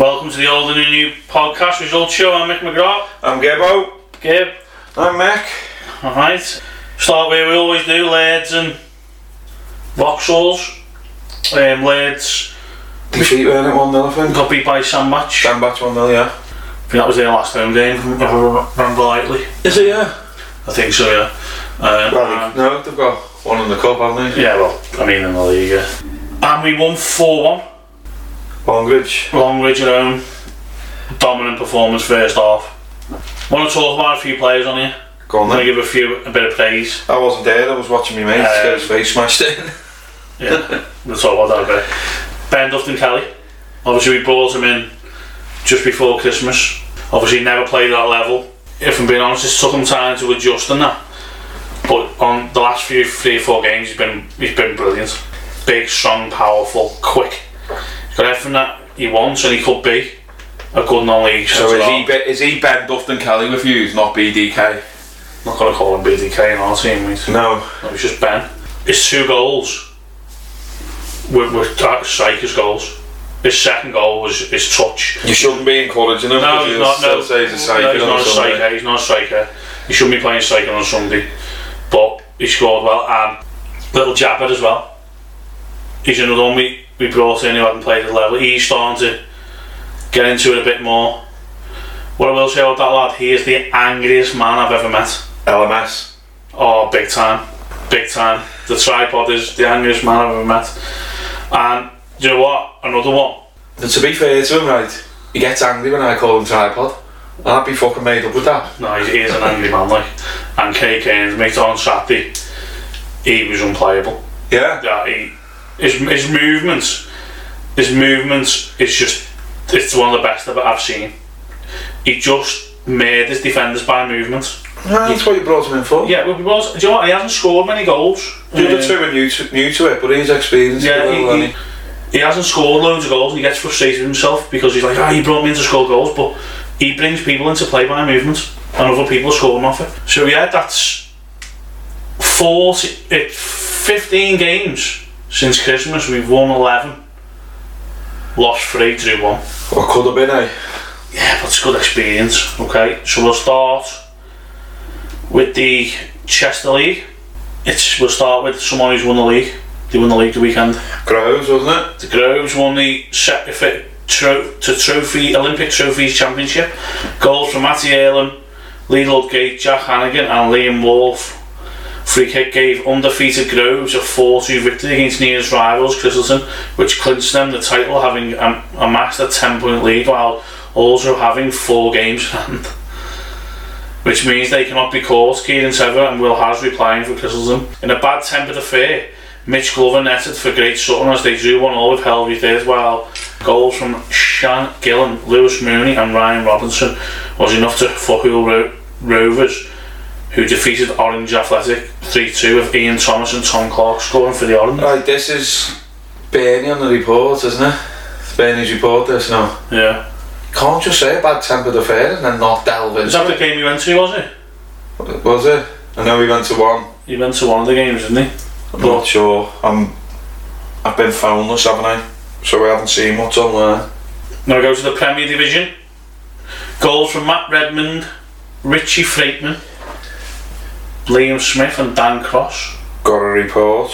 Welcome to the Old and the New podcast results show. I'm Mick McGrath. I'm Gibbo. Gib. I'm Mick. Alright. Start where we always do, lads and Vauxhalls. Um, lads Defeat weren't it 1 0, I think. got beat by Sam Match. I Stand back 1 0, yeah. I think that was their last home game, if I remember rightly. Is it, yeah? I think so, yeah. Um, Well, they, no, they've got one in the cup, haven't they? yeah, well, I mean in the league, yeah. And we won 4 Longridge. 1. Longridge at home. Dominant performance first half. Want to talk about a few players on here? Go I'm on going to then. give a few a bit of praise. I wasn't there, I was watching my mate Uh, get his face smashed in. Yeah, we'll talk about that a bit. Ben Dufton Kelly. Obviously, we brought him in just before Christmas. Obviously, never played that level. If I'm being honest, it's took him time to adjust and that. But on the last few three or four games, he's been he's been brilliant. Big, strong, powerful, quick. He's everything that he wants and he could be a good non-league. So is centre he, be- is he Ben Dufton Kelly with you, not BDK? half. not gonna call him BDK in our team, mate. No. No, it's just Ben. His two goals were, were ta- strikers' goals. His second goal was his touch. You shouldn't be encouraging him No, he's not. still No, say he's a no, he's not a Sunday. striker. He's not a striker. He shouldn't be playing striker on Sunday, but he scored well and little Jabber as well. He's another one we, we brought in who hadn't played at level. He's starting to get into it a bit more. What I will say about that lad, he is the angriest man I've ever met. LMS. Oh, big time. Big time. The tripod is the angriest man I've ever met. And do you know what? Another one. And to be fair to him, right, he gets angry when I call him tripod. I'd be fucking made up with that. No, he, is an angry man, like. And Kay Kane's mate on Saturday, he was unplayable. Yeah. Yeah, he, his, his movements, his movements is just, it's one of the best I've, I've seen. He just made his defenders by movement. That's what you brought him in for. Yeah, well, because, do you know what? He hasn't scored many goals. The other Um, two are new to, new to it, but he's experienced. Yeah, it he, he, hasn't he hasn't scored loads of goals and he gets frustrated with himself because he's like, ah, he brought me in to score goals, but he brings people into play by movement and other people score off it. So yeah, that's 40, it, 15 games since Christmas. We've won 11, lost 3, drew 1. What could have been, eh? Yeah, that's a good experience. Okay, so we'll start with the Chester League. It's we'll start with someone who's won the league. They won the league the weekend. Groves, wasn't it? The Groves won the fit tro- to trophy Olympic trophies championship. Goals from Matty Earlham, Lee Ludgate, Jack Hannigan, and Liam Wolf. Free kick gave undefeated Groves a 4-2 victory against nearest rivals Christleton, which clinched them the title, having um, amassed a 10-point lead while also having four games in hand. Which means they cannot be caught. Kieran Sever and Will Has replying for Christleton. In a bad tempered affair, Mitch Glover netted for Great Sutton as they drew one all with Helsby third, while goals from Shan Gillen, Lewis Mooney, and Ryan Robinson was enough to for Hull Ro- Rovers, who defeated Orange Athletic 3 2 with Ian Thomas and Tom Clark scoring for the Orange. Right, this is Bernie on the report, isn't it? It's Bernie's report, this now. Yeah. Can't just say a bad tempered affair and then not delve Is that the game you went to, was it? Was it? I know we went to one. You went to one of the games, didn't you? I'm not sure. I'm, I've been phoneless, haven't I? So I haven't seen much online. Now we go to the Premier Division. Goals from Matt Redmond, Richie Freightman, Liam Smith, and Dan Cross. Got a report.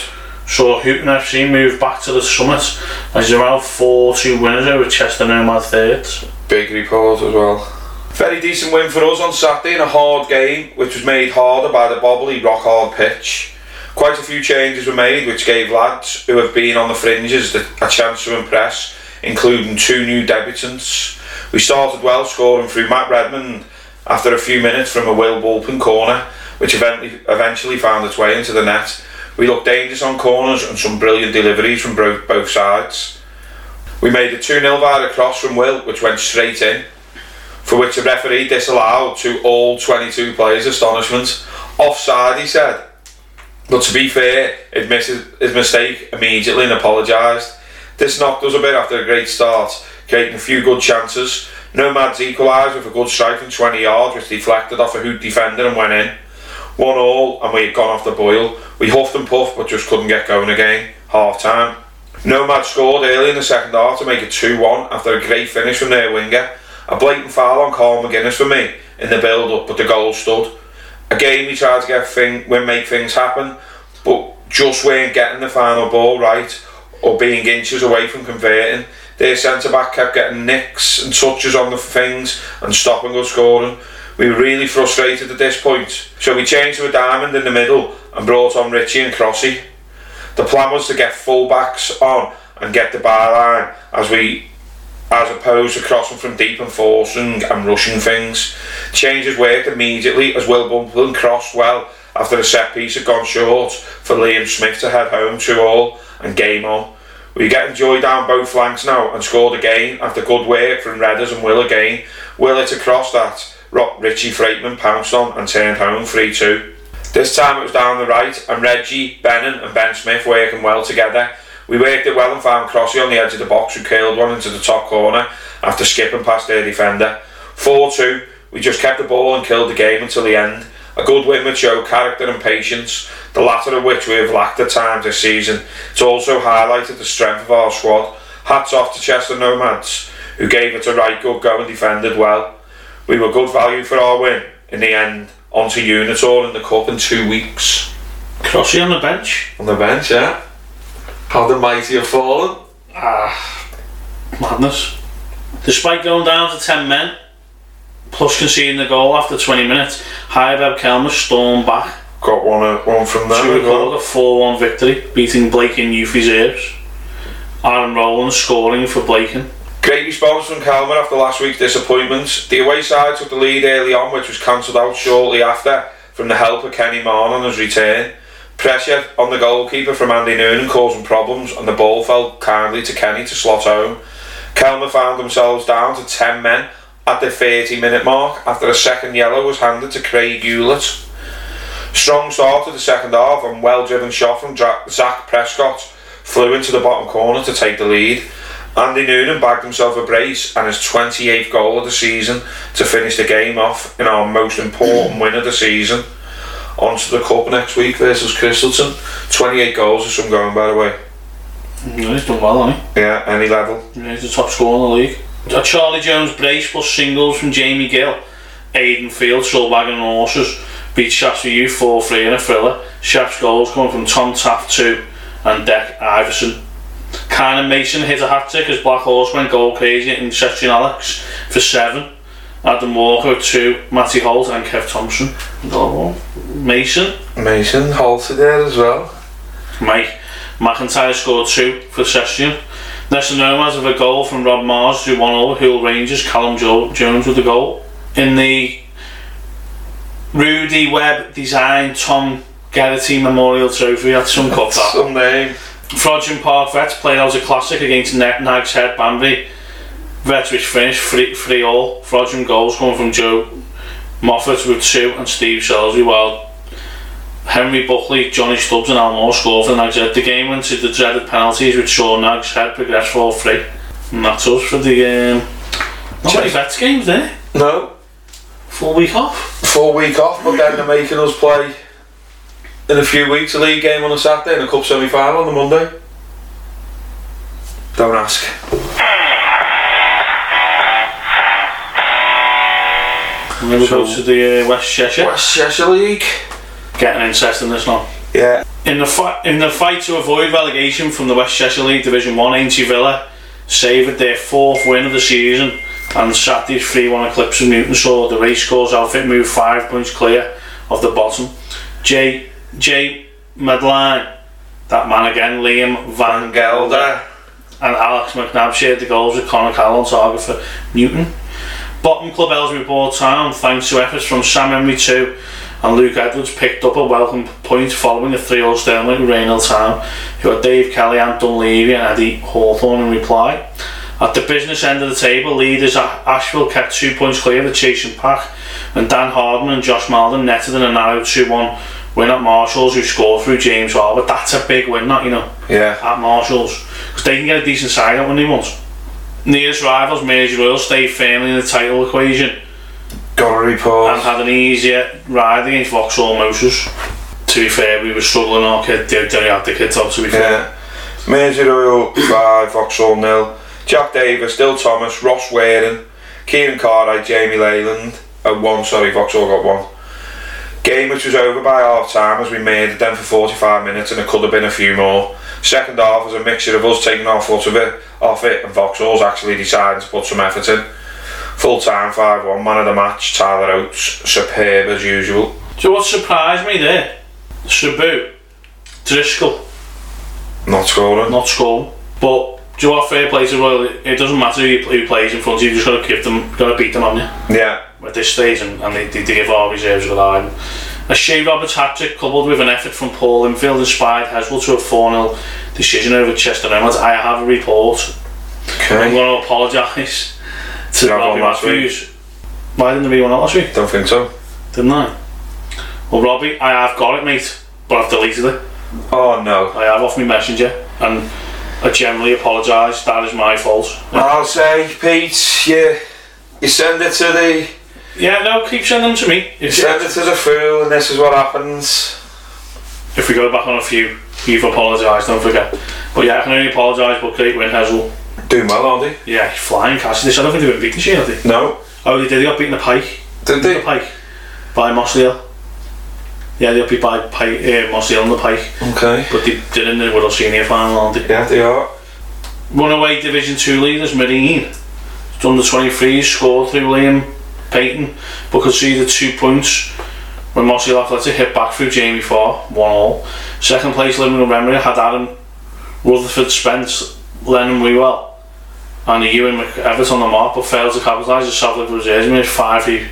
Saw Houghton FC move back to the summit as they're now 4 2 winners over Chester Nomad thirds. Big report as well. Very decent win for us on Saturday in a hard game, which was made harder by the bobbly, rock hard pitch. Quite a few changes were made, which gave lads who have been on the fringes a chance to impress, including two new debutants. We started well, scoring through Matt Redmond after a few minutes from a Will Bulpin corner, which eventually, found its way into the net. We looked dangerous on corners and some brilliant deliveries from both sides. We made a 2 0 via a cross from Will, which went straight in, for which the referee disallowed to all 22 players' astonishment. Offside, he said. But to be fair, admitted his mistake immediately and apologised. This knocked us a bit after a great start, creating a few good chances. Nomads equalised with a good strike from 20 yards, which deflected off a hoot defender and went in. One all, and we had gone off the boil. We huffed and puffed, but just couldn't get going again. Half time. Nomad scored early in the second half to make it 2-1 after a great finish from their winger. A blatant foul on Carl McGuinness for me in the build-up, but the goal stood. Again, we tried to get thing, we make things happen, but just weren't getting the final ball right or being inches away from converting. Their centre back kept getting nicks and touches on the things and stopping us scoring. We were really frustrated at this point, so we changed to a diamond in the middle and brought on Richie and Crossy. The plan was to get full-backs on and get the bar line as we as opposed to crossing from deep and forcing and rushing things. Changes worked immediately as Will Bumplin crossed well after the set piece had gone short for Liam Smith to head home to all and game on. We getting joy down both flanks now and scored again after good work from Redders and Will again. Will it across that, Rock Richie Freightman pounced on and turned home 3 2. This time it was down the right and Reggie, Bennon and Ben Smith working well together. We worked it well and found Crossy on the edge of the box who curled one into the top corner after skipping past their defender. 4 2, we just kept the ball and killed the game until the end. A good win which showed character and patience, the latter of which we have lacked at times this season. It also highlighted the strength of our squad. Hats off to Chester Nomads, who gave it a right good go and defended well. We were good value for our win in the end. onto Unitor in the Cup in two weeks. Crossy on the bench. On the bench, yeah. How the mighty have fallen. Ah, madness. Despite going down to 10 men, plus conceding the goal after 20 minutes, Hyberg Kelmer stormed back. Got one, uh, one from them. Two as a 4 1 victory, beating Blacon youth reserves. Aaron Rowland scoring for Blacon. Great response from Calmer after last week's disappointments. The away side took the lead early on, which was cancelled out shortly after from the help of Kenny Marn on his return. Pressure on the goalkeeper from Andy Noonan causing problems, and the ball fell kindly to Kenny to slot home. Kelmer found themselves down to 10 men at the 30 minute mark after a second yellow was handed to Craig Hewlett. Strong start to the second half and well driven shot from Zach Prescott flew into the bottom corner to take the lead. Andy Noonan bagged himself a brace and his 28th goal of the season to finish the game off in our most important win of the season. On to the Cup next week versus Christleton. 28 goals is some going, by the way. Mm, yeah, he's done well, hasn't Yeah, any level. Yeah, he's the top scorer in the league. A Charlie Jones brace plus singles from Jamie Gill, Aiden Field, Sulwagon and Horses beat Shafts for you 4 3 in a thriller. Shafts goals coming from Tom Taft 2 and Deck Iverson. Kynan Mason hit a hat trick as Black Horse went goal crazy in Section Alex for 7. Adam Walker 2, Matty Holt and Kev Thompson. Goal. Mason, Mason halted there as well. Mike McIntyre scored 2 for Session. Neston Nomads with a goal from Rob Mars who won all Hull Rangers, Callum jo- Jones with a goal. In the Rudy Webb design Tom Garrity Memorial Trophy at some cup that. Some name. Frodsham Park Vets played out a classic against Na- Nags Head Banbury. Vets which finished 3 3 all. Frodsham goals coming from Joe Moffat with 2 and Steve Salisbury while Henry Buckley, Johnny Stubbs and Al Moore scored for Nags Head. The game went to the dreaded penalties which saw Nags Head progress 4 3. And that's us for the um, not many Vets games there. No, Full week off. full week off, but then they're making us play in a few weeks a league game on a Saturday and a cup semi final on the Monday. Don't ask. I'm going to go to the uh, West Cheshire. West Cheshire League. Getting interest in this now. Yeah. In the fight, in the fight to avoid relegation from the West Cheshire League Division One, Aintree Villa savoured their fourth win of the season, and Saturday's 3-1 eclipse of Newton saw the racecourse outfit move five points clear of the bottom. Jay Jay Medline, that man again, Liam Van Gelder. and Alex McNabb shared the goals with Conor Callum on target for Newton. Bottom club Ellesmere Port Town, thanks to efforts from Sam Emery too, and Luke Edwards picked up a welcome point following a 3 0 stalemate with Rainhill Town, who had Dave Kelly, Ant Dunleavy and Eddie Hawthorne in reply. At the business end of the table, leaders Ashville kept two points clear of the chasing pack and Dan Hardman and Josh Malden netted in a narrow 2 1 win at Marshalls, who scored through James Harbour. That's a big win, that, you know Yeah. at Marshalls because they can get a decent side out when they want. Nearest rivals, Mersey Royal, stay firmly in the title equation Got a report. and had an easier ride against Vauxhall Motors. To be fair, we were struggling our kid, they, had the kids up to be fair. Yeah. Mersey Royal 5, Vauxhall nil. Jack Davis, Dill Thomas, Ross Waring, Kieran Cartwright, Jamie Leyland. Oh, one, sorry, Vauxhall got one. Game which was over by half time as we made them for 45 minutes and it could have been a few more. Second half was a mixture of us taking our foot of it, off it and Vauxhall's actually deciding to put some effort in. Full time 5 1, man of the match, Tyler Oates, superb as usual. Know what surprised me there? Sabu, Driscoll, Not scoring. not scoring. But do you know what fair play to Royal? It doesn't matter who, who plays in front of you, you just got to give them, got to beat them on you Yeah, at this stage, and, and they, they, they give our reserves a good eye. A Shea Roberts hat trick coupled with an effort from Paul Infield inspired Heswall to a 4 0 decision over Chester Reynolds. I have a report. Okay. I'm going to apologise to Robbie Matthews. Why didn't there be one last week? Don't think so. Didn't I? Well, Robbie, I have got it, mate, but I've deleted it. Oh no. I have off my messenger, and I generally apologise. That is my fault. I'll say, Pete, you, you send it to the Yeah, no, keep sending them to me. you send it to the fool and this is what happens. if we go back on a few, you've apologised, don't forget. But yeah, I can only apologise, but great win, Hazel. Doing well, aren't they? Yeah, flying Cassidy. I don't think they've been beaten have they? No. Oh, they did. They got beaten the Pike. Did The they? Pike. By Mossdale. Yeah, they'll be by Pike, uh, Mossdale and the Pike. Okay. But they did in the World Senior final, aren't they? Yeah, they are. Runaway Division 2 leaders, Marine. Under 23s scored through Liam Payton, but conceded two points when Mossy Athletic hit back through Jamie Farr, 1 all. Second place, Liverpool Memory had Adam Rutherford Spence, Lennon Wewell, and Ewan McEvert on the mark, but failed to capitalise. The South Liverpool Reserves made 5 v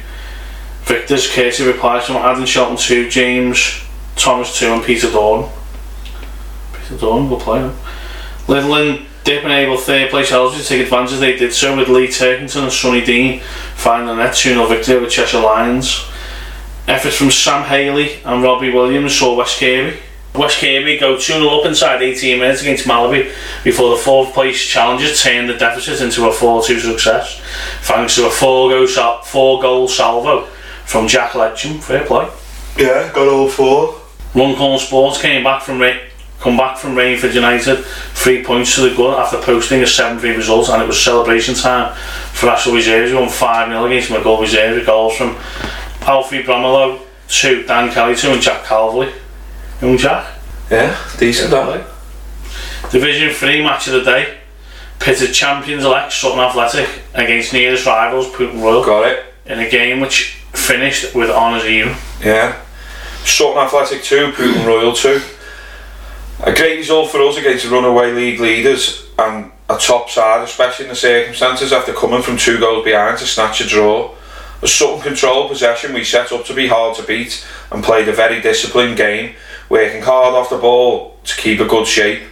victors. Casey replies from Adam Shelton 2, James Thomas 2, and Peter Dawn. Peter Dawn, good player. Little and Dip and able third place Elsie to take advantage. They did so with Lee Turkington and Sonny Dean finding the net 2 0 victory over Cheshire Lions. Efforts from Sam Haley and Robbie Williams saw West Kirby. West Kirby go 2 0 up inside 18 minutes against Malaby before the fourth place challengers turned the deficit into a 4 2 success thanks to a 4 goal, sal- four goal salvo from Jack Letcham. Fair play. Yeah, got all four. Runcorn Sports came back from Ra- come back from Rainford United, three points to the good after posting a 7-3 result, and it was celebration time for Ashville Reserves, who won 5-0 against Maghull Reserve with goals from Alfie Bromelo, two, Dan Kelly, two, and Jack Calvley. Young Jack. Yeah, decent that. Division 3 match of the day. Pitted champions elect Sutton Athletic against nearest rivals Putin Royal Got it. in a game which finished with even. Yeah. Sutton Athletic 2, Putin Royal 2. A great result for us against runaway league leaders and a top side, especially in the circumstances after coming from two goals behind to snatch a draw. A Sutton controlled possession we set up to be hard to beat and played a very disciplined game, working hard off the ball to keep a good shape.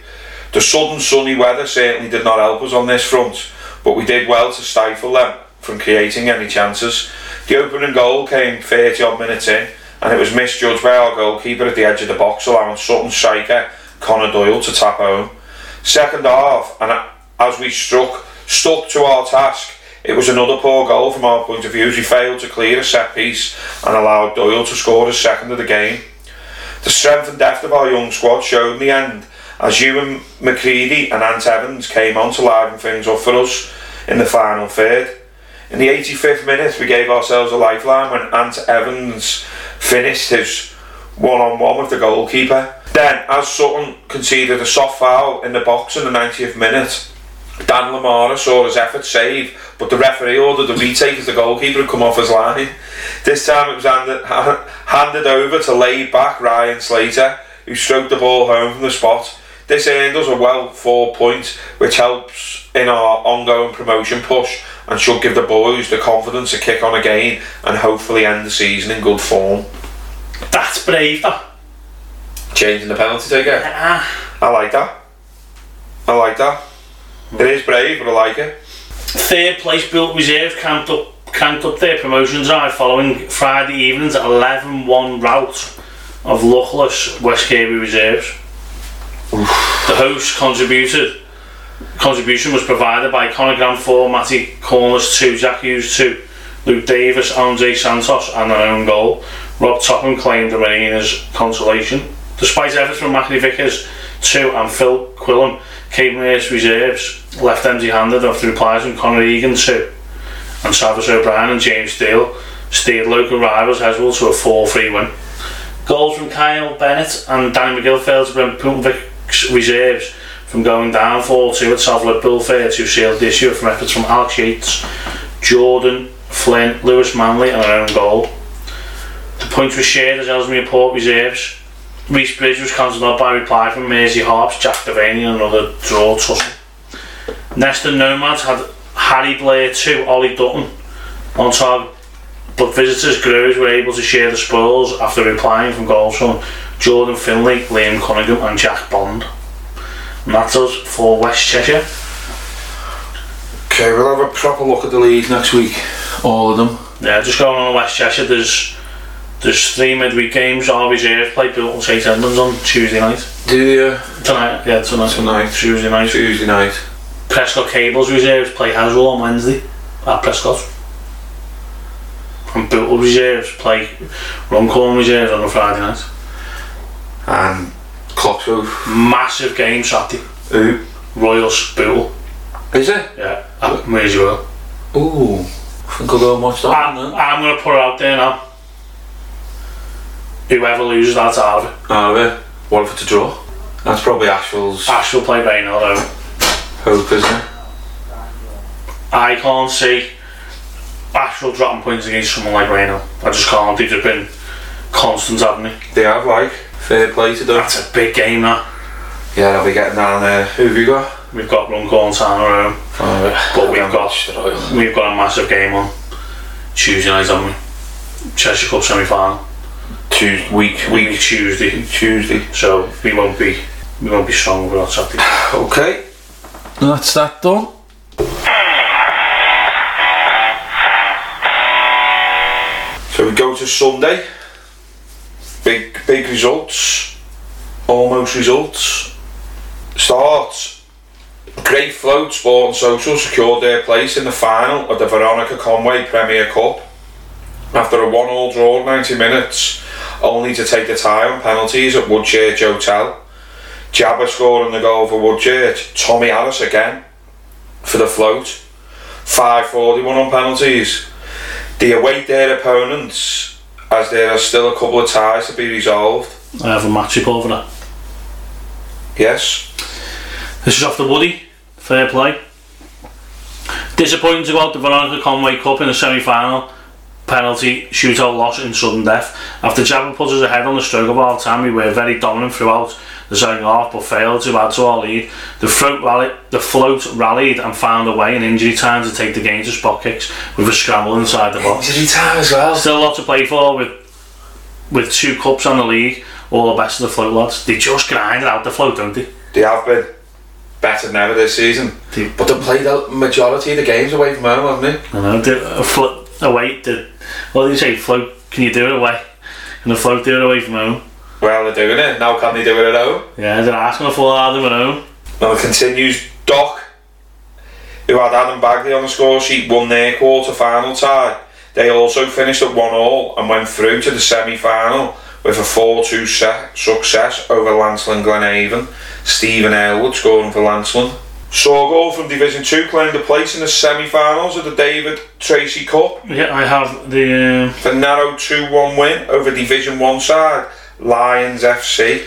The sudden sunny weather certainly did not help us on this front, but we did well to stifle them from creating any chances. The opening goal came 30 odd minutes in, and it was misjudged by our goalkeeper at the edge of the box, allowing Sutton striker Connor Doyle to tap home. Second half, and as we struck, stuck to our task, it was another poor goal from our point of view as we failed to clear a set piece and allowed Doyle to score his second of the game. The strength and depth of our young squad showed in the end as Ewan McCready and Ant Evans came on to liven things up for us in the final third. In the 85th minute, we gave ourselves a lifeline when Ant Evans finished his one on one with the goalkeeper. Then, as Sutton conceded a soft foul in the box in the 90th minute, Dan Lamara saw his effort save, but the referee ordered a retake as the goalkeeper had come off his line. This time it was handed, handed over to laid back Ryan Slater, who stroked the ball home from the spot. This earned us a well four points, which helps in our ongoing promotion push and should give the boys the confidence to kick on again and hopefully end the season in good form. That's brave, that. Changing the penalty taker. Ah. I like that. I like that. It is brave, but I like it. Third place Built Reserve camped up camped up their promotion drive following Friday evening's 11-1 rout of luckless West Kirby Reserves. The host contributed contribution was provided by Conor Grant 4, Matty Corners 2, Jack Hughes 2, Luke Davis, Andre Santos and their own goal. Rob Topham claimed the Marinas consolation. Despite efforts from Mackley Vickers 2 and Phil Quillen came as reserves, left empty handed after replies from Conor Egan 2 and Travis O'Brien and James Steele steered local rivals Heswall to a 4 3 win. Goals from Kyle Bennett and Danny McGill failed to prevent Pulvic's reserves from going down 4 2 at South Liverpool Fair to seal the issue from efforts from Alex Yates, Jordan Flynn, Lewis Manley, and our own goal. The points were shared as Ellesmere Port reserves. Reese Bridge was cancelled out by reply from Mersey Harps, Jack Devaney, and another draw tussle. Neston Nomads had Harry Blair 2, Ollie Dutton on target, but visitors Groves were able to share the spoils after replying from goals from Jordan Finlay, Liam Cunningham, and Jack Bond. And that's us for West Cheshire. Okay, we'll have a proper look at the league next week. All of them. Yeah, just going on West Cheshire, there's there's three midweek games. Our reserve play Bilton St Edmunds on Tuesday night. Do you? Tonight, yeah, tonight. Tonight. Tuesday night. Tuesday night. Prescot Cables reserves play Heswall on Wednesday at Prescot. And Bootle reserves play Runcorn reserves on a Friday night. And Clocksgrove. Massive game Saturday. Who? Royal Spool. Is it? Yeah, at Merseyville. Ooh. I think I'll go and watch that I'm, one then. I'm going to put it out there now. Whoever loses, that's out of it. Oh, yeah. What if it's a draw? That's probably Ashville's Ashville play Raynor though. hope, isn't it? I can't see Ashville dropping points against someone like Raynor. I just can't. They've just been constant, haven't they? They have, like, fair play to them. That's a big game, that. Yeah, they'll be getting down there. Uh, who have you got? We've got Runcorn Town our own. But we've got we've got a massive game on Tuesday night, haven't we? Cheshire Cup semi final. Tuesday, week, Week week, Tuesday. Tuesday. So we won't be we won't be strong for that Saturday. Okay. That's that done. So we go to Sunday. Big, big results. Almost results. Starts. Great Float Sport Social secured their place in the final of the Veronica Conway Premier Cup after a one-all draw 90 minutes, only to take the tie on penalties at Woodchurch Hotel. Jabba scoring the goal for Woodchurch. Tommy Harris again for the float. 5-41 on penalties. They await their opponents as there are still a couple of ties to be resolved. I have a match report for that. Yes. This is off the Woody. Fair play. Disappointing to go out the Veronica Conway Cup in the semi final. Penalty shootout loss in sudden death. After Jabba put us ahead on the stroke of half time, we were very dominant throughout the second half but failed to add to our lead. The float, rally, the float rallied and found a way in injury time to take the game to spot kicks with a scramble inside the box. Injury time as well. Still a lot to play for with with two cups on the league, all the best of the float lads. They just grind out the float, don't they? They have been better than ever this season. They- But they played the majority of the games away from home, haven't they? I know, the, a float away, the, what do you say, float, can you do it away? Can the float do it away from home? Well, they're doing it. Now can they do it at home? Yeah, they're asking out of at home. Now it continues. Doc, who had Adam Bagley on the score sheet, won their quarter final tie. They also finished at 1 all and went through to the semi final with a 4 2 success over Lanceland Glenhaven. Stephen Aylward scoring for Lanceland. Sorgold from Division 2 claimed a place in the semi finals of the David Tracy Cup. Yeah, I have the, um, The narrow 2 1 win over Division 1 side, Lions FC.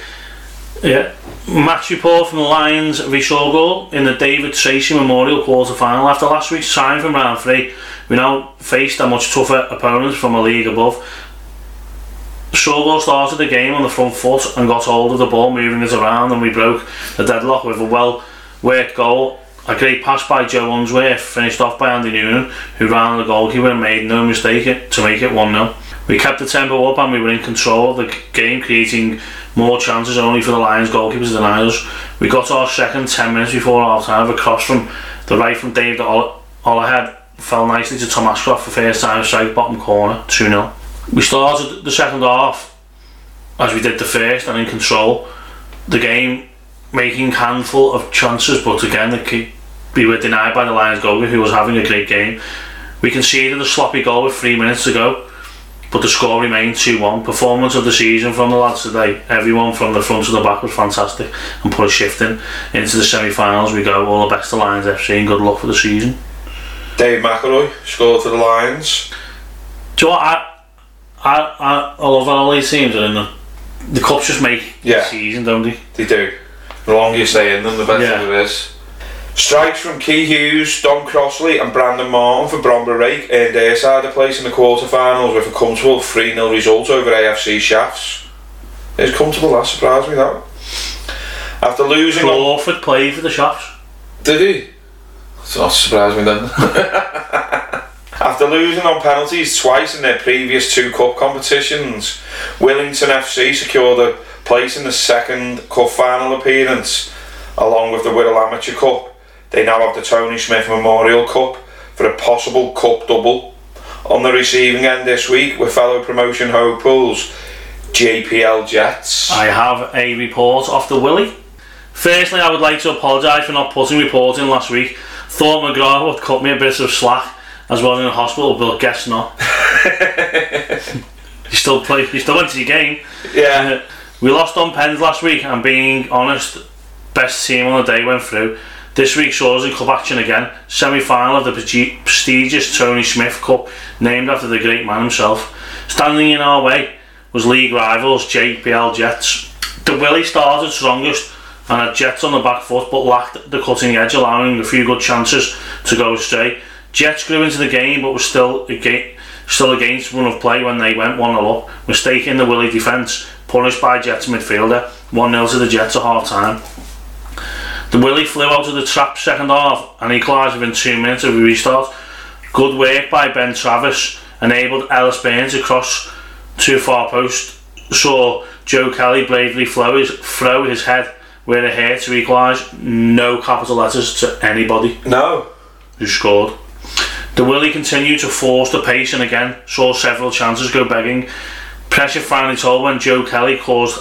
yeah, match report from the Lions Shawgoal in the David Tracy Memorial quarter final. After last week's sign from round three, we now faced a much tougher opponent from a league above. Shawgoal started the game on the front foot and got hold of the ball, moving it around, and we broke the deadlock with a well worked goal. A great pass by Joe Unsworth, finished off by Andy Noonan, who ran on the goalkeeper and made no mistake to make it 1 0. We kept the tempo up and we were in control of the game, creating more chances only for the Lions goalkeepers to deny us. We got our second 10 minutes before half time. A cross from the right from David Ol- Olahead fell nicely to Tom Ashcroft for first time strike bottom corner, 2 0. We started the second half as we did the first and in control. The game making handful of chances, but again, the we were denied by the Lions goalkeeper who was having a great game. We conceded a sloppy goal with three minutes to go, but the score remained 2-1. Performance of the season from the lads today. Everyone from the front to the back was fantastic and put a shift in. Into the semi-finals we go. All the best to Lions FC and good luck for the season. Dave McElroy scored for the Lions. Do you know what? I, I, I, I love how all these teams are in the... The cups just make Yeah. the season, don't they? They do. The longer you stay in them, the better Yeah. it is. Strikes from Key Hughes, Don Crossley, and Brandon Martin for Bromber Rake earned their side a place in the quarterfinals with a comfortable 3 0 result over AFC Shafts. It's comfortable, that surprised me, that. After losing. on- Crawford played for the shops. Did he? It's not surprised me then. After losing on penalties twice in their previous two cup competitions, Willington FC secured a place in the second cup final appearance, along with the Whittle Amateur Cup. They now have the Tony Smith Memorial Cup for a possible cup double. On the receiving end this week with fellow promotion hopefuls, JPL Jets. I have a report off the Willie. Firstly, I would like to apologise for not putting report in last week. Thought McGrath would cut me a bit of slack as well in the hospital, but guess not. you still play. You still went to your game. Yeah. Uh, we lost on pens last week, and being honest, best team on the day went through. This week saw us in cup action again. Semi final of the prestigious Tony Smith Cup, named after the great man himself. Standing in our way was league rivals JPL Jets. The Willie started strongest and had Jets on the back foot but lacked the cutting edge, allowing a few good chances to go astray. Jets grew into the game but was still aga still against run of play when they went 1 0 up, mistaking the Willie defence, punished by Jets midfielder, 1 0 to the Jets at half time. The Willie flew out of the trap second half and equalised within two minutes of a restart. Good work by Ben Travis enabled Ellis Burns to cross to far post. Saw Joe Kelly bravely throw his, throw his head where it hurt to equalise. No capital letters to anybody No. who scored. The Willie continued to force the pace and again saw several chances go begging. Pressure finally told when Joe Kelly caused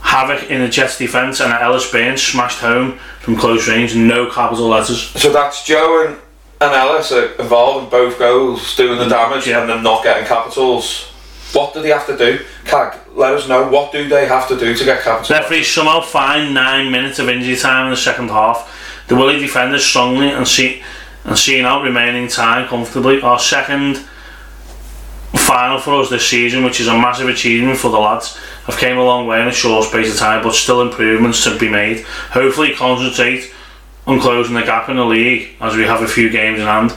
havoc in the Jets defence and Ellis Burns smashed home from close range. No capital letters. So that's Joe and, and Ellis are involved in both goals, doing the mm, damage Yeah. and them not getting capitals. What do they have to do? Cag, let us know. What do they have to do to get capitals? Referee somehow find nine minutes of injury time in the second half. The Willie defended strongly and see and seeing out remaining time comfortably. Our second final for us this season, which is a massive achievement for the lads. Have came a long way in a short space of time, but still improvements to be made. Hopefully, concentrate on closing the gap in the league as we have a few games in hand.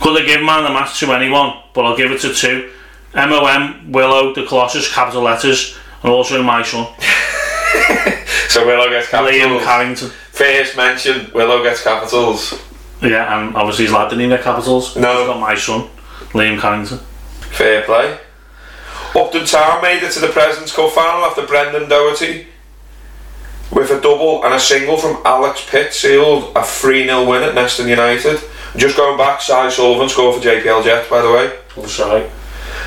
Could I give man the match to anyone, but I'll give it to two. MOM, Willow, the Colossus, capital letters, and also my son, So Willow gets capitals. Liam. Carrington. First mention, Willow gets capitals. Yeah, and obviously his lad didn't even get capitals. No. He's got my son, Liam Carrington. Fair play. Upton Town made it to the President's Cup final after Brendan Doherty with a double and a single from Alex Pitt sealed a 3 0 win at Neston United. Just going back, Si Sullivan scored for JPL Jets, by the way. Oh, sorry.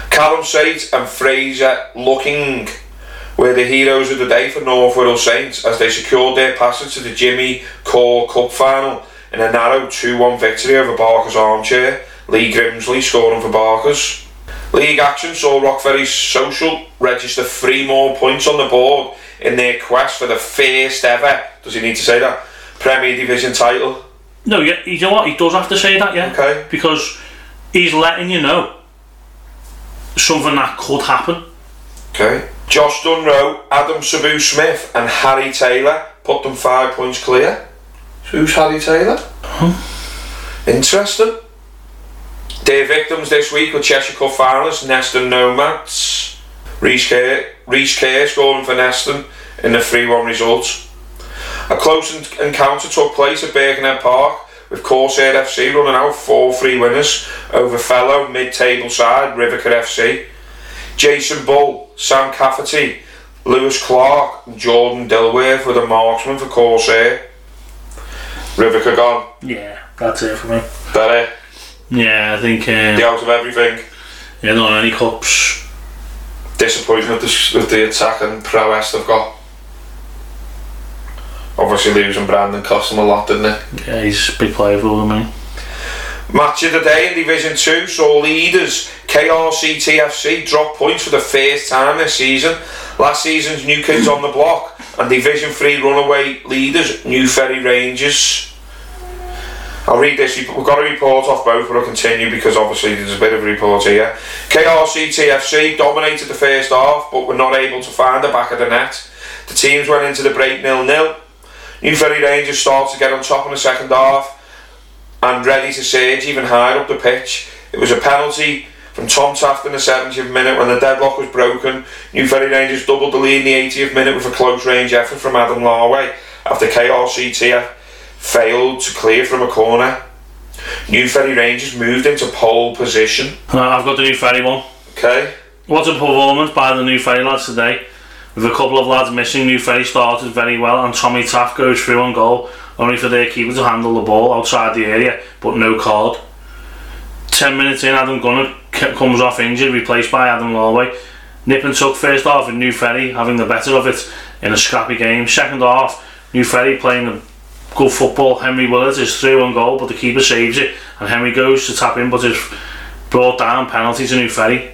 Callum Sate and Fraser Looking were the heroes of the day for North Whittle Saints as they secured their passage to the Jimmy Core Cup final in a narrow 2 1 victory over Barker's Armchair. Lee Grimsley scoring for Barker's. League action saw Rock Ferry Social register three more points on the board in their quest for the first ever, does he need to say that, Premier Division title. No, yeah, you know what? He does have to say that, yeah. Okay. Because he's letting you know something that could happen. Okay. Josh Dunrow, Adam Sabu Smith, and Harry Taylor put them five points clear. So Who's Harry Taylor? Interesting. Their victims this week were Cheshire Cup finalists Neston Nomads. Reece Kerr, Reece Kerr scoring for Neston in the 3 1 result. A close en- encounter took place at Birkenhead Park with Corsair FC running out 4 3 winners over fellow mid table side Rivercar FC. Jason Bull, Sam Cafferty, Lewis Clark, and Jordan Dilworth were the marksmen for Corsair. Rivercar gone. Yeah, that's it for me. Better. Yeah, I think. Uh, The out of everything. yeah, not any cups. Disappointment with the, with the attack and prowess they've got. Obviously losing Brandon cost them a lot, didn't it? Yeah, he's a big player for them, me. Match of the day in Division 2 saw leaders KRC TFC drop points for the first time this season. Last season's new kids on the block and Division 3 runaway leaders New Ferry Rangers. I'll read this, we've got a report off both but I'll continue because obviously there's a bit of a report here. KRC TFC dominated the first half but were not able to find the back of the net. The teams went into the break nil-nil. New Ferry Rangers start to get on top in the second half and ready to surge even higher up the pitch. It was a penalty from Tom Taft in the 70th minute when the deadlock was broken. New Ferry Rangers doubled the lead in the 80th minute with a close range effort from Adam Larway after KRCT failed to clear from a corner. New Ferry Rangers moved into pole position. Uh, I've got the New Ferry one. Okay. What a performance by the New Ferry lads today. With a couple of lads missing, New Ferry started very well and Tommy Taft goes through on goal, only for their keeper to handle the ball outside the area, but no card. 10 minutes in, Adam Gunner comes off injured, replaced by Adam Larway. Nip and took first half in New Ferry, having the better of it in a scrappy game. Second half, New Ferry playing the good football. Henry Willett is through on goal, but the keeper saves it, and Henry goes to tap in, but is brought down penalty to New Ferry.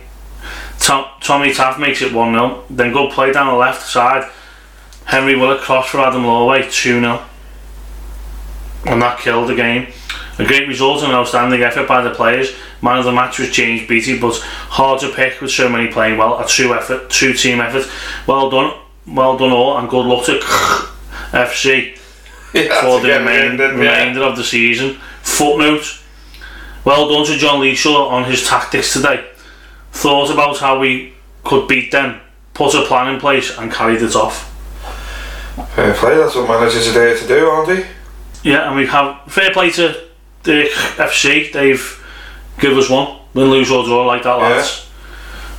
Tom, Tommy Taft makes it 1 0. Then good play down the left side. Henry Willett cross for Adam Larway 2 0. And that killed the game. A great result and an outstanding effort by the players. Man of the match was James Beattie, but hard to pick with so many playing well. A true effort, true team effort. Well done, well done all, and good luck to FC Yeah, for the get remain, rid of it, yeah. remainder of the season. Footnote: Well done to John Leeshaw on his tactics today. Thought about how we could beat them, put a plan in place, and carried it off. Fair play, that's what managers are there to do, aren't they? Yeah, and we have fair play to the FC. They've give us one win, lose or draw like that, lads.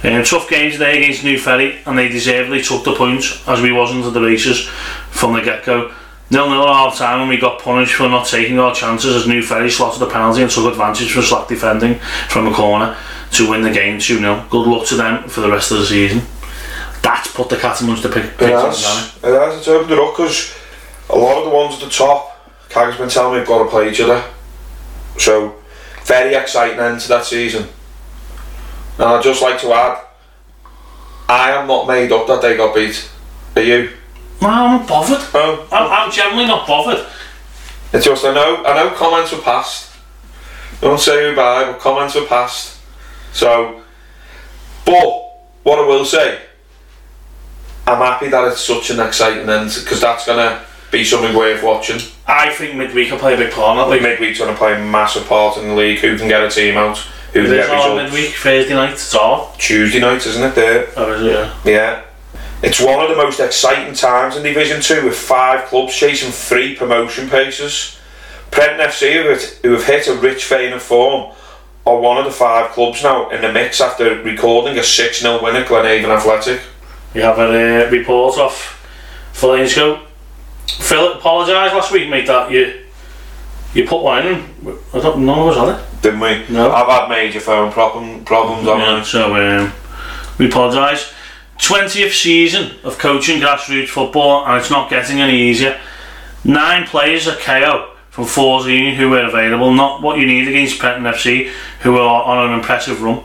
Um, tough games today against New Ferry, and they deservedly took the points as we wasn't at the races from the get go. Nil nil at half time, and we got punished for not taking our chances as New Ferry slotted a penalty and took advantage from slack defending from a corner to win the game 2 0. Good luck to them for the rest of the season. That's put the cat amongst the pick. It has. It has. It's opened it up because a lot of the ones at the top, Kaga's been telling me have got to play each other. So, very exciting end to that season. And I'd just like to add, I am not made up that they got beat. Are you? No, I'm not bothered. Oh, I'm, I'm generally not bothered. it's just I know I know comments were passed. Don't say who by, but comments were passed. So, but what I will say, I'm happy that it's such an exciting end because that's gonna be something worth watching. I think midweek will play a big part. Like midweek's going to play a massive part in the league. Who can get a team out? Who can get results? midweek, Thursday night, it's all. Tuesday night, isn't it? There, Oh, is it, yeah. yeah. It's one of the most exciting times in Division Two, with five clubs chasing three promotion paces. Prenton FC, who have- hit a rich vein of form, are one of the five clubs now in the mix after recording a 6 0 win at Glenhaven Athletic. You have a uh, report off Phil Phil apologised last week, mate, that you you put one in. I don't know, was on it? Didn't we? No. I've had major phone problem, problems on Yeah, it. so um, we apologise. 20th season of coaching grassroots football, and it's not getting any easier. Nine players are KO from 14 who were available, not what you need against Prenton FC, who are on an impressive run.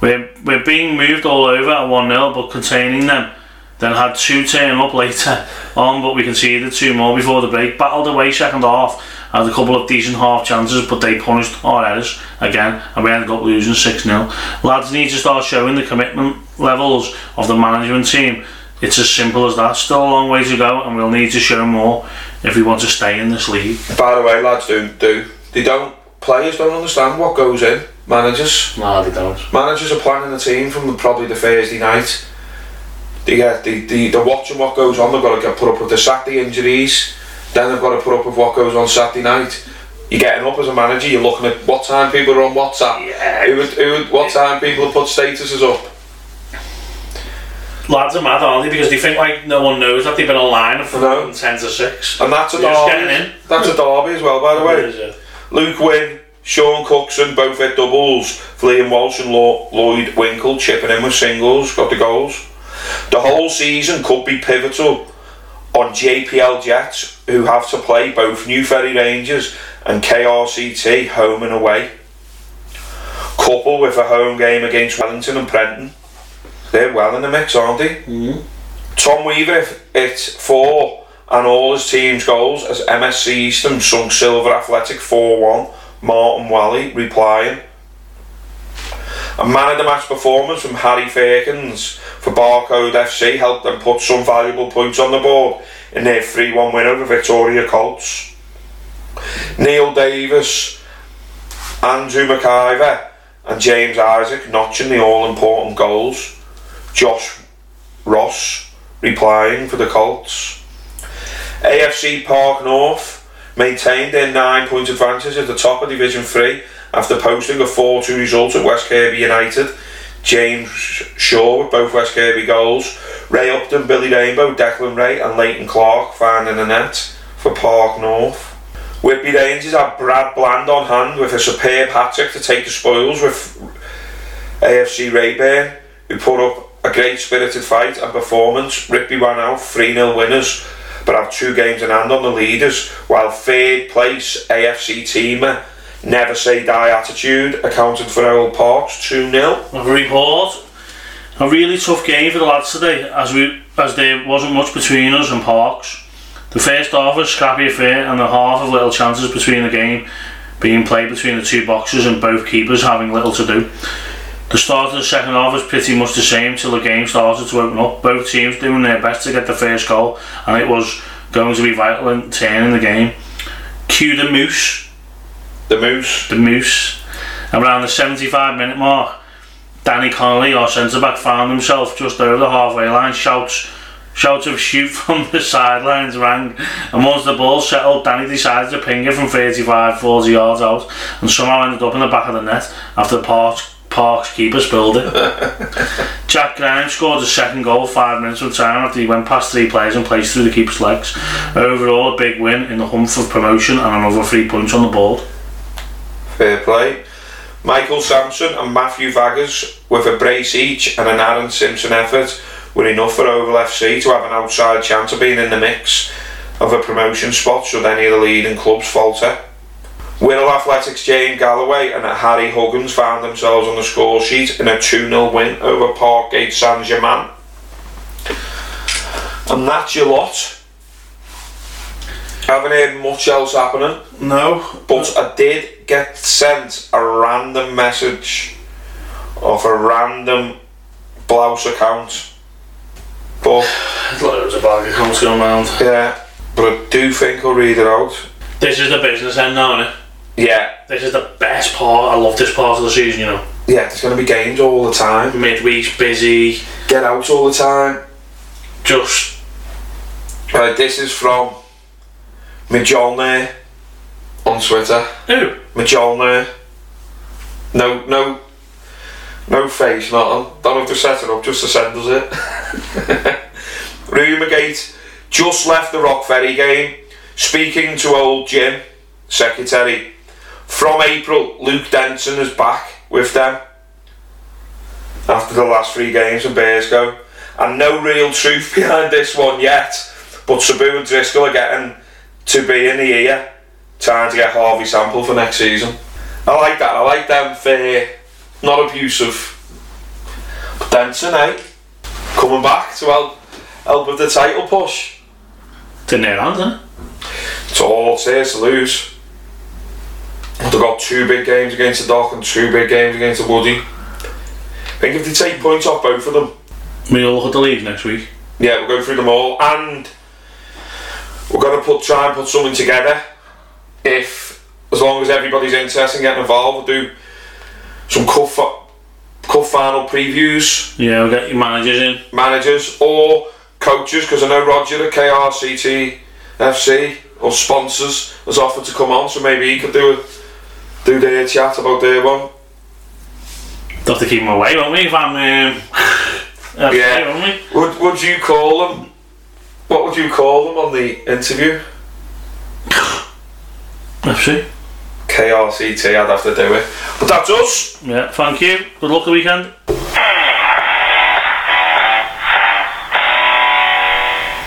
We're, we're being moved all over at 1 0, but containing them. Then had two turn up later on, but we conceded two more before the break. Battled away second half, had a couple of decent half chances, but they punished our errors again, and we ended up losing 6 0. Lads need to start showing the commitment levels of the management team. It's as simple as that. Still a long way to go, and we'll need to show more if we want to stay in this league. By the way, lads, do do they don't players don't understand what goes in. Managers, No, they don't. managers are planning the team from the, probably the Thursday night. They get they, they they're watching what goes on. They've got to get put up with the Saturday injuries. Then they've got to put up with what goes on Saturday night. You're getting up as a manager. You're looking at what time people are on WhatsApp. Yeah. Who, would- who, would- what time people have put statuses up. Lads are mad, aren't they? Because they think like no one knows that they've been online from No. 10 to 6. And that's a just derby. getting in. That's a derby as well, by the way. Is? Luke Wynn, Sean Cookson both hit doubles. Liam Walsh and Lo- Lloyd Winkle chipping in with singles, got the goals. The whole season could be pivotal on JPL Jets, who have to play both New Ferry Rangers and KRCT home and away. Coupled with a home game against Wellington and Prenton. They're well in the mix, aren't they? Mm. Tom Weaver hit four and all his team's goals as MSC Eastham sunk Silver Athletic 4 1. Martin Wally replying. A man of the match performance from Harry Fairkins for Barcode FC helped them put some valuable points on the board in their 3 1 win over Victoria Colts. Neil Davis, Andrew McIver, and James Isaac notching the all important goals. Josh Ross replying for the Colts. AFC Park North maintained their nine point advantage at the top of Division 3 after posting a 4 2 result at West Kirby United. James Shaw with both West Kirby goals. Ray Upton, Billy Rainbow, Declan Ray, and Leighton Clark finding a net for Park North. Whitby Rangers had Brad Bland on hand with a superb hat trick to take the spoils with AFC Rayburn, who put up a great spirited fight and performance. Whitby ran out 3 0 winners, but have two games in hand on the leaders, while third place AFC teamer Never Say Die attitude accounted for Owl Parks 2 0. A report. A really tough game for the lads today, as we as there wasn't much between us and Parks. The first half was scrappy affair, and the half of little chances between the game being played between the two boxes and both keepers having little to do. The start of the second half was pretty much the same till the game started to open up. Both teams doing their best to get the first goal, and it was going to be vital in turning the game. Cue the Moose, The Moose. the Moose. Around the 75 minute mark, Danny Connolly, our centre back, found himself just over the halfway line. Shouts, shouts of shoot from the sidelines rang, and once the ball settled, Danny decided to ping it from 35, 40 yards out, and somehow ended up in the back of the net after Parks, Parks keeper spilled it. Jack Grimes scored his second goal five minutes from time after he went past three players and placed through the keeper's legs. Overall, a big win in the hunt for promotion and another three points on the board. Fair play. Michael Sampson and Matthew Vaggers with a brace each and an Aaron Simpson effort were enough for Oval FC to have an outside chance of being in the mix of a promotion spot should any of the leading clubs falter. Wirral Athletics Jane Galloway and Harry Huggins found themselves on the score sheet in a 2 0 win over Parkgate Saint Germain. And that's your lot. Haven't heard much else happening. No, But I did get sent a random message of a random blouse account. But there's loads of bag accounts going around. yeah, but I do think I'll read it out. This is the business end now, innit? Yeah, This is the best part. I love this part of the season, you know. yeah, there's going to be games all the time. Midweek's busy, Get out all the time. just Right, this is from Majolner on Twitter. Who? Majolner. No, no, no face, not Don't have to set it up just to send us it. Rumourgate just left the Rock Ferry game. Speaking to old Jim, secretary. From April, Luke Denson is back with them after the last three games in Bearsgo. And no real truth behind this one yet, but Sabu and Driscoll are getting to be in the ear, trying to get Harvey Sample for next season. I like that. I like them fair, not abusive. But Denson, eh? Coming back to help, help with the title push. it's in their hands, innit? It's all it's to lose. They've got two big games against the Dock and two big games against the Woody. I think if they take points off both of them, We'll look at the league next week. yeah, we'll go through them all, and we're gonna put try and put something together. If as long as everybody's interested in getting involved, we'll do some cup, cup final previews, Yeah, we'll get your managers in. managers or coaches, because I know Roger at KRCT FC or sponsors has offered to come on, so maybe he could do a, do their chat about their one. We'll have to keep them away, won't we? If I'm. Um, yeah. Yeah. Won't we? Would would you call them? What would you call them on the interview? FC. KRCT, I'd have to do it. But that's us. Yeah, thank you. Good luck the weekend.